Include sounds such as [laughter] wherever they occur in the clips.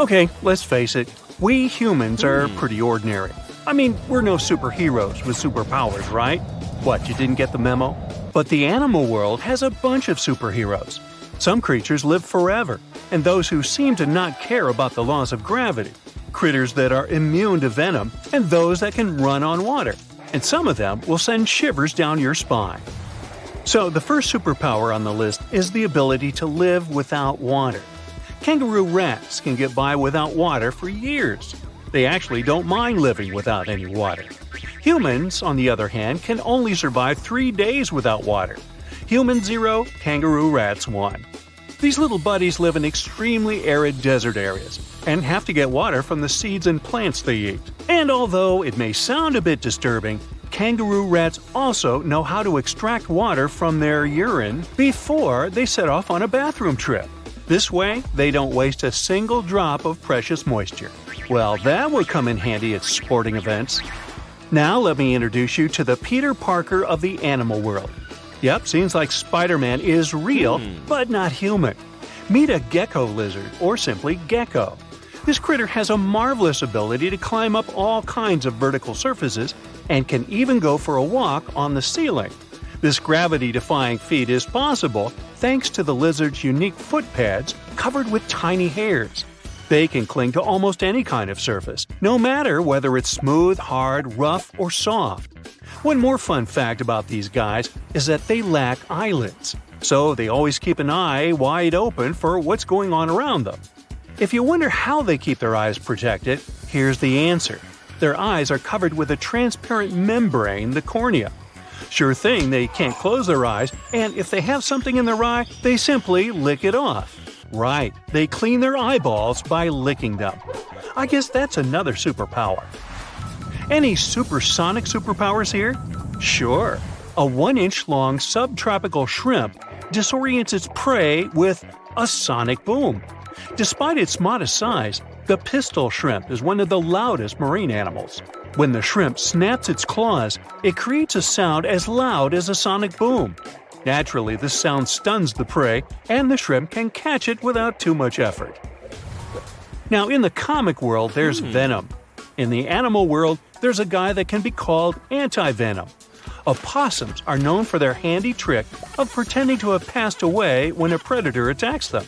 Okay, let's face it, we humans are hmm. pretty ordinary. I mean, we're no superheroes with superpowers, right? What, you didn't get the memo? But the animal world has a bunch of superheroes. Some creatures live forever, and those who seem to not care about the laws of gravity. Critters that are immune to venom, and those that can run on water. And some of them will send shivers down your spine. So, the first superpower on the list is the ability to live without water. Kangaroo rats can get by without water for years. They actually don't mind living without any water. Humans, on the other hand, can only survive three days without water. Human 0, kangaroo rats 1. These little buddies live in extremely arid desert areas and have to get water from the seeds and plants they eat. And although it may sound a bit disturbing, kangaroo rats also know how to extract water from their urine before they set off on a bathroom trip. This way, they don't waste a single drop of precious moisture. Well, that would come in handy at sporting events. Now, let me introduce you to the Peter Parker of the animal world. Yep, seems like Spider Man is real, hmm. but not human. Meet a gecko lizard, or simply gecko. This critter has a marvelous ability to climb up all kinds of vertical surfaces and can even go for a walk on the ceiling. This gravity defying feat is possible thanks to the lizard's unique foot pads covered with tiny hairs. They can cling to almost any kind of surface, no matter whether it's smooth, hard, rough, or soft. One more fun fact about these guys is that they lack eyelids, so they always keep an eye wide open for what's going on around them. If you wonder how they keep their eyes protected, here's the answer. Their eyes are covered with a transparent membrane, the cornea. Sure thing, they can't close their eyes, and if they have something in their eye, they simply lick it off. Right, they clean their eyeballs by licking them. I guess that's another superpower. Any supersonic superpowers here? Sure. A one inch long subtropical shrimp disorients its prey with a sonic boom. Despite its modest size, the pistol shrimp is one of the loudest marine animals. When the shrimp snaps its claws, it creates a sound as loud as a sonic boom. Naturally, this sound stuns the prey, and the shrimp can catch it without too much effort. Now, in the comic world, there's hmm. Venom. In the animal world, there's a guy that can be called anti venom. Opossums are known for their handy trick of pretending to have passed away when a predator attacks them.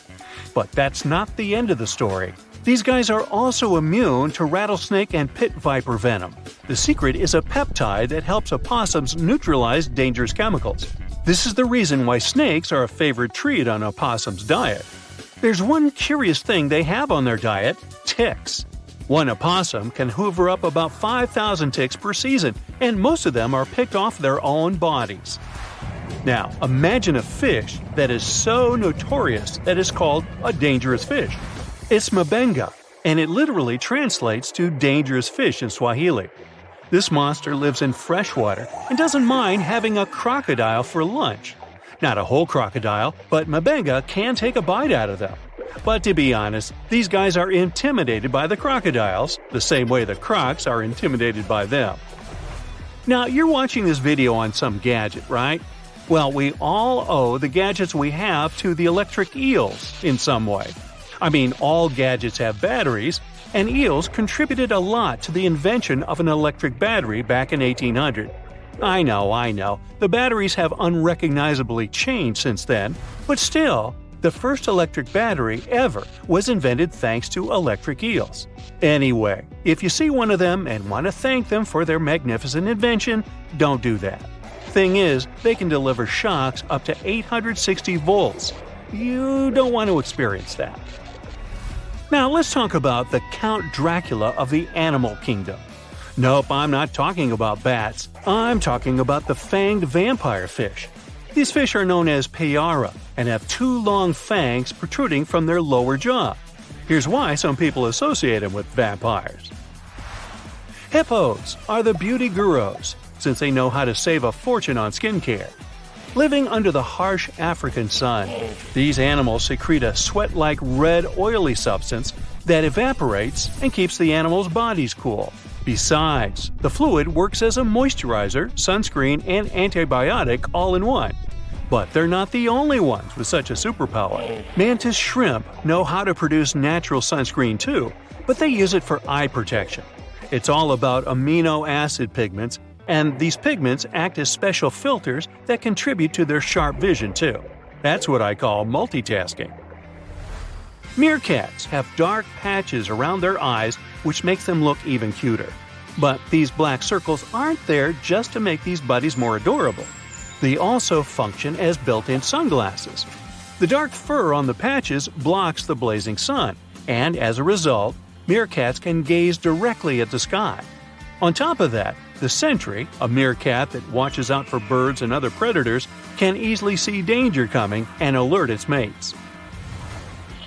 But that's not the end of the story. These guys are also immune to rattlesnake and pit viper venom. The secret is a peptide that helps opossums neutralize dangerous chemicals. This is the reason why snakes are a favorite treat on opossums' diet. There's one curious thing they have on their diet ticks. One opossum can hoover up about 5,000 ticks per season, and most of them are picked off their own bodies. Now, imagine a fish that is so notorious that it's called a dangerous fish. It's mbenga, and it literally translates to dangerous fish in Swahili. This monster lives in freshwater and doesn't mind having a crocodile for lunch. Not a whole crocodile, but mbenga can take a bite out of them. But to be honest, these guys are intimidated by the crocodiles, the same way the crocs are intimidated by them. Now, you're watching this video on some gadget, right? Well, we all owe the gadgets we have to the electric eels in some way. I mean, all gadgets have batteries, and eels contributed a lot to the invention of an electric battery back in 1800. I know, I know, the batteries have unrecognizably changed since then, but still, the first electric battery ever was invented thanks to electric eels. Anyway, if you see one of them and want to thank them for their magnificent invention, don't do that. Thing is, they can deliver shocks up to 860 volts. You don't want to experience that. Now, let's talk about the Count Dracula of the animal kingdom. Nope, I'm not talking about bats. I'm talking about the fanged vampire fish. These fish are known as Payara and have two long fangs protruding from their lower jaw. Here's why some people associate them with vampires. Hippos are the beauty gurus, since they know how to save a fortune on skincare. Living under the harsh African sun, these animals secrete a sweat like red, oily substance that evaporates and keeps the animals' bodies cool. Besides, the fluid works as a moisturizer, sunscreen, and antibiotic all in one. But they're not the only ones with such a superpower. Mantis shrimp know how to produce natural sunscreen too, but they use it for eye protection. It's all about amino acid pigments, and these pigments act as special filters that contribute to their sharp vision too. That's what I call multitasking. Meerkats have dark patches around their eyes which makes them look even cuter. But these black circles aren't there just to make these buddies more adorable. They also function as built in sunglasses. The dark fur on the patches blocks the blazing sun, and as a result, meerkats can gaze directly at the sky. On top of that, the sentry, a meerkat that watches out for birds and other predators, can easily see danger coming and alert its mates.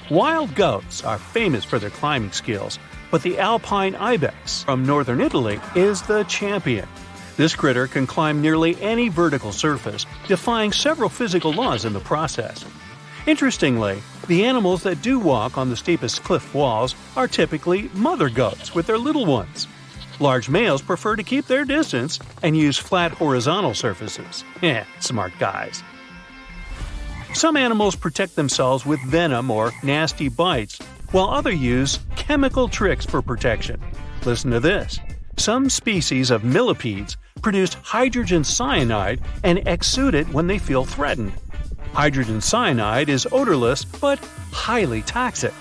Wild goats are famous for their climbing skills, but the alpine ibex from northern Italy is the champion. This critter can climb nearly any vertical surface, defying several physical laws in the process. Interestingly, the animals that do walk on the steepest cliff walls are typically mother goats with their little ones. Large males prefer to keep their distance and use flat horizontal surfaces. Eh, smart guys. Some animals protect themselves with venom or nasty bites, while others use chemical tricks for protection. Listen to this. Some species of millipedes produce hydrogen cyanide and exude it when they feel threatened. Hydrogen cyanide is odorless but highly toxic.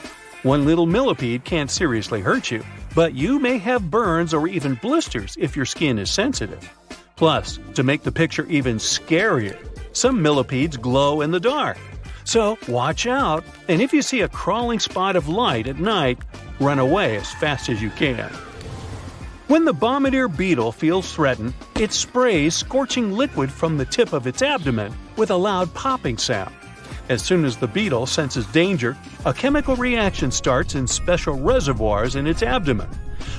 One little millipede can't seriously hurt you, but you may have burns or even blisters if your skin is sensitive. Plus, to make the picture even scarier, some millipedes glow in the dark. So watch out, and if you see a crawling spot of light at night, run away as fast as you can. When the bombardier beetle feels threatened, it sprays scorching liquid from the tip of its abdomen with a loud popping sound. As soon as the beetle senses danger, a chemical reaction starts in special reservoirs in its abdomen.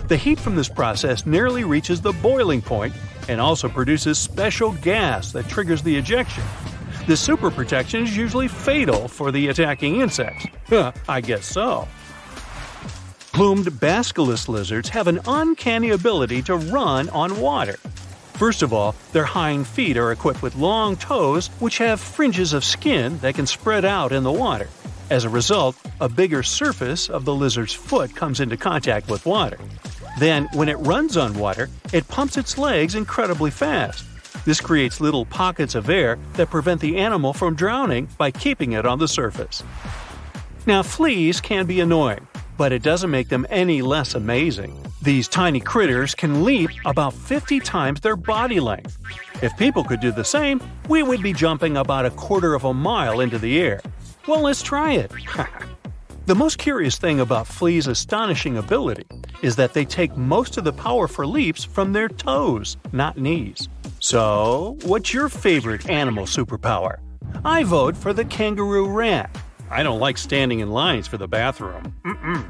The heat from this process nearly reaches the boiling point and also produces special gas that triggers the ejection. This super protection is usually fatal for the attacking insects. I guess so. Plumed basilisk lizards have an uncanny ability to run on water. First of all, their hind feet are equipped with long toes which have fringes of skin that can spread out in the water. As a result, a bigger surface of the lizard's foot comes into contact with water. Then, when it runs on water, it pumps its legs incredibly fast. This creates little pockets of air that prevent the animal from drowning by keeping it on the surface. Now, fleas can be annoying but it doesn't make them any less amazing. These tiny critters can leap about 50 times their body length. If people could do the same, we would be jumping about a quarter of a mile into the air. Well, let's try it. [laughs] the most curious thing about fleas' astonishing ability is that they take most of the power for leaps from their toes, not knees. So, what's your favorite animal superpower? I vote for the kangaroo rat. I don't like standing in lines for the bathroom. Mm-mm.